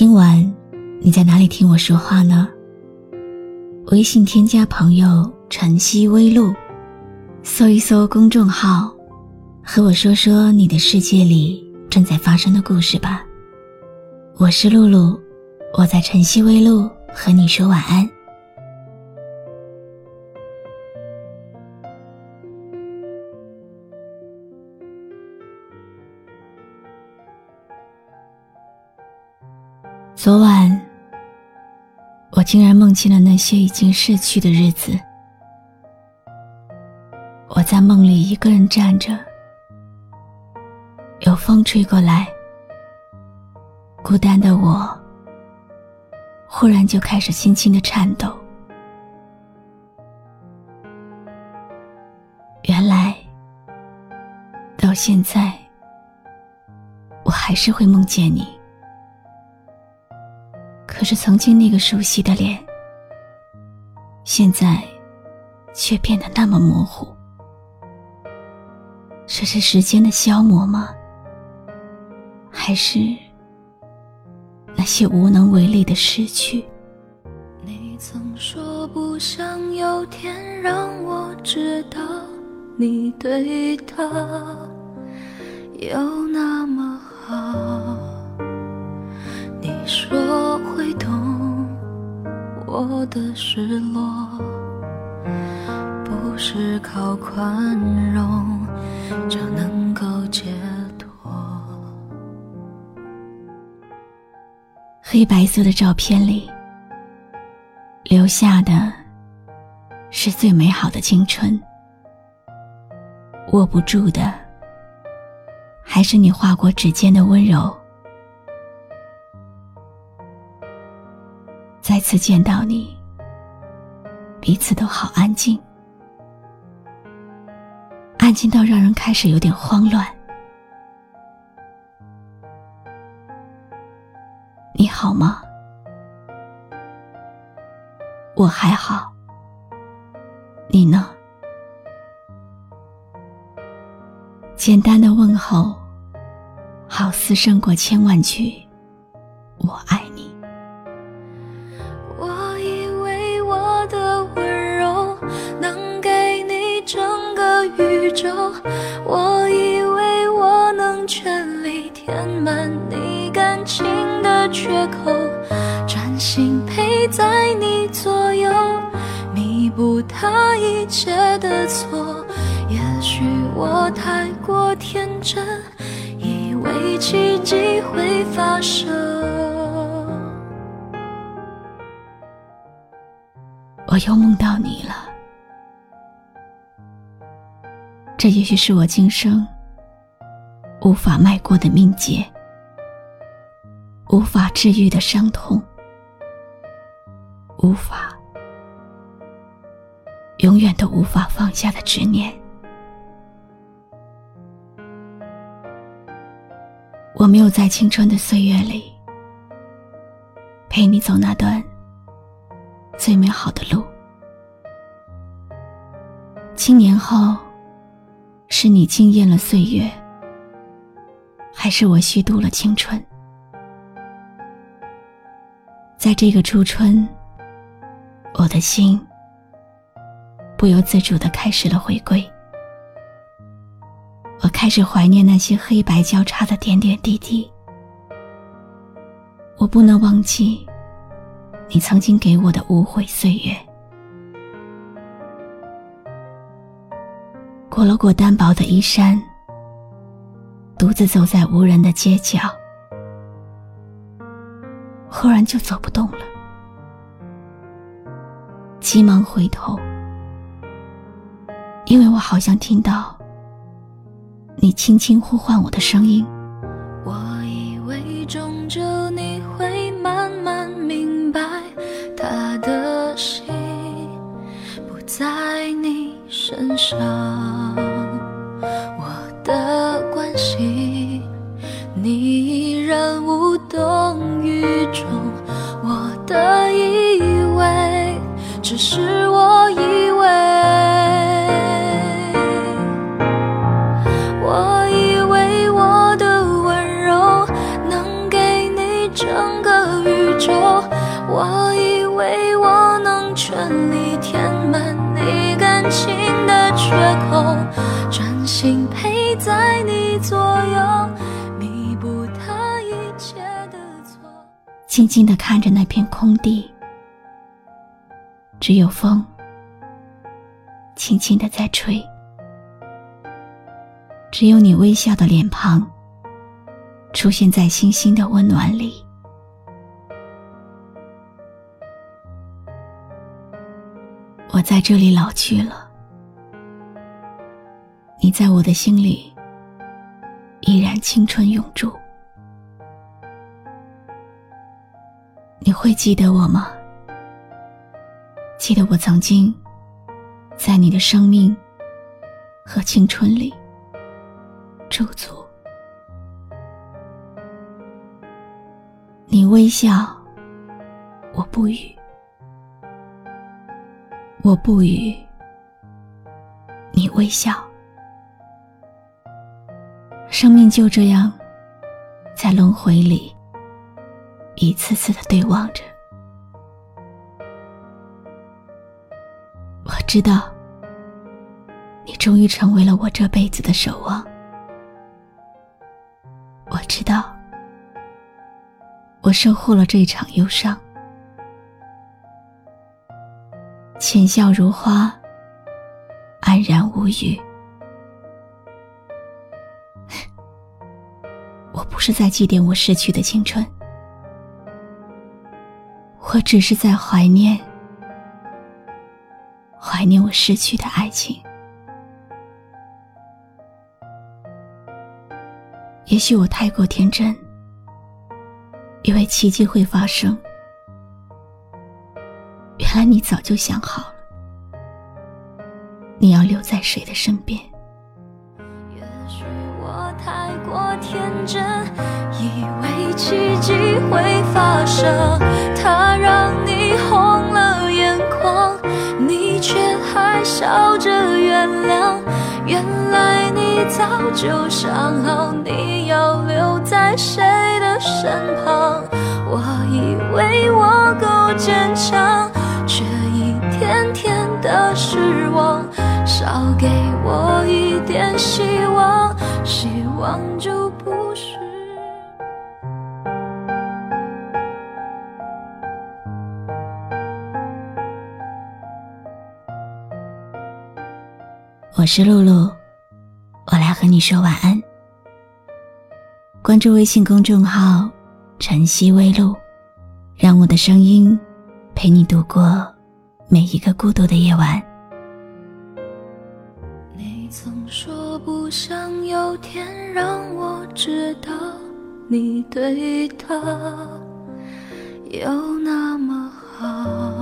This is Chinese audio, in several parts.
今晚你在哪里听我说话呢？微信添加朋友“晨曦微露”，搜一搜公众号，和我说说你的世界里正在发生的故事吧。我是露露，我在晨曦微露和你说晚安。昨晚，我竟然梦见了那些已经逝去的日子。我在梦里一个人站着，有风吹过来，孤单的我忽然就开始轻轻的颤抖。原来，到现在，我还是会梦见你。可是曾经那个熟悉的脸，现在却变得那么模糊。这是时间的消磨吗？还是那些无能为力的失去？你曾说不想有天让我知道你对他有我的失落，不是靠宽容就能够解脱。黑白色的照片里，留下的是最美好的青春。握不住的，还是你划过指尖的温柔。每次见到你，彼此都好安静，安静到让人开始有点慌乱。你好吗？我还好。你呢？简单的问候，好似胜过千万句“我爱我以为我能全力填满你感情的缺口，专心陪在你左右，弥补他一切的错。也许我太过天真，以为奇迹会发生。我又梦到你了。这也许是我今生无法迈过的命劫，无法治愈的伤痛，无法永远都无法放下的执念。我没有在青春的岁月里陪你走那段最美好的路，青年后。是你惊艳了岁月，还是我虚度了青春？在这个初春，我的心不由自主的开始了回归。我开始怀念那些黑白交叉的点点滴滴。我不能忘记你曾经给我的无悔岁月。裹了裹单薄的衣衫，独自走在无人的街角，忽然就走不动了，急忙回头，因为我好像听到你轻轻呼唤我的声音。我以为终究你会慢慢明白，他的心不在你身上。你依然无动于衷，我的以为只是我静静的看着那片空地，只有风轻轻的在吹，只有你微笑的脸庞出现在星星的温暖里。我在这里老去了，你在我的心里依然青春永驻。会记得我吗？记得我曾经在你的生命和青春里驻足。你微笑，我不语；我不语，你微笑。生命就这样在轮回里。一次次的对望着，我知道，你终于成为了我这辈子的守望。我知道，我收获了这场忧伤。浅笑如花，安然无语。我不是在祭奠我逝去的青春。我只是在怀念，怀念我失去的爱情。也许我太过天真，以为奇迹会发生。原来你早就想好了，你要留在谁的身边。也许我太过天真，以为奇迹会发生，它让你红了眼眶，你却还笑着原谅。原来你早就想好你要留在谁的身旁，我以为我够坚强，却一天天的失望。少给我一点希望，希望就不是。我是露露，我来和你说晚安。关注微信公众号“晨曦微露”，让我的声音陪你度过每一个孤独的夜晚。你曾说不想有天让我知道你对他有那么好，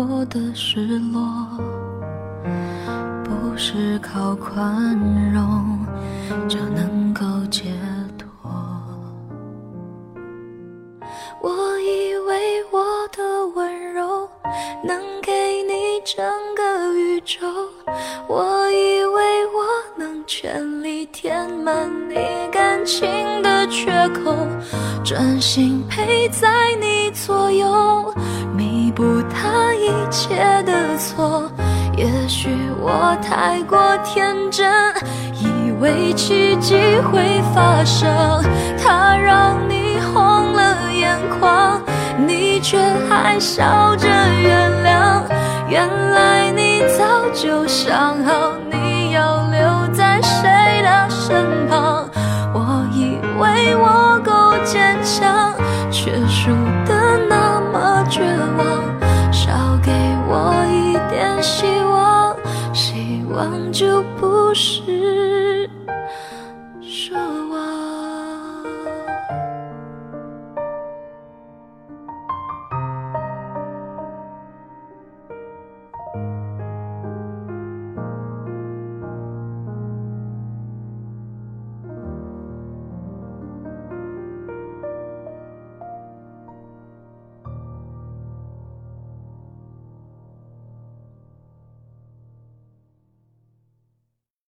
我的失落，不是靠宽容就能够解脱。我以为我的温柔能给你整个宇宙，我以为我能全力填满你感情的缺口，专心陪在你左右，不他一切的错。也许我太过天真，以为奇迹会发生，他让你红了眼眶，你却还笑着原谅。原来你早就想好你要留在谁的身旁，我以为我够坚强，是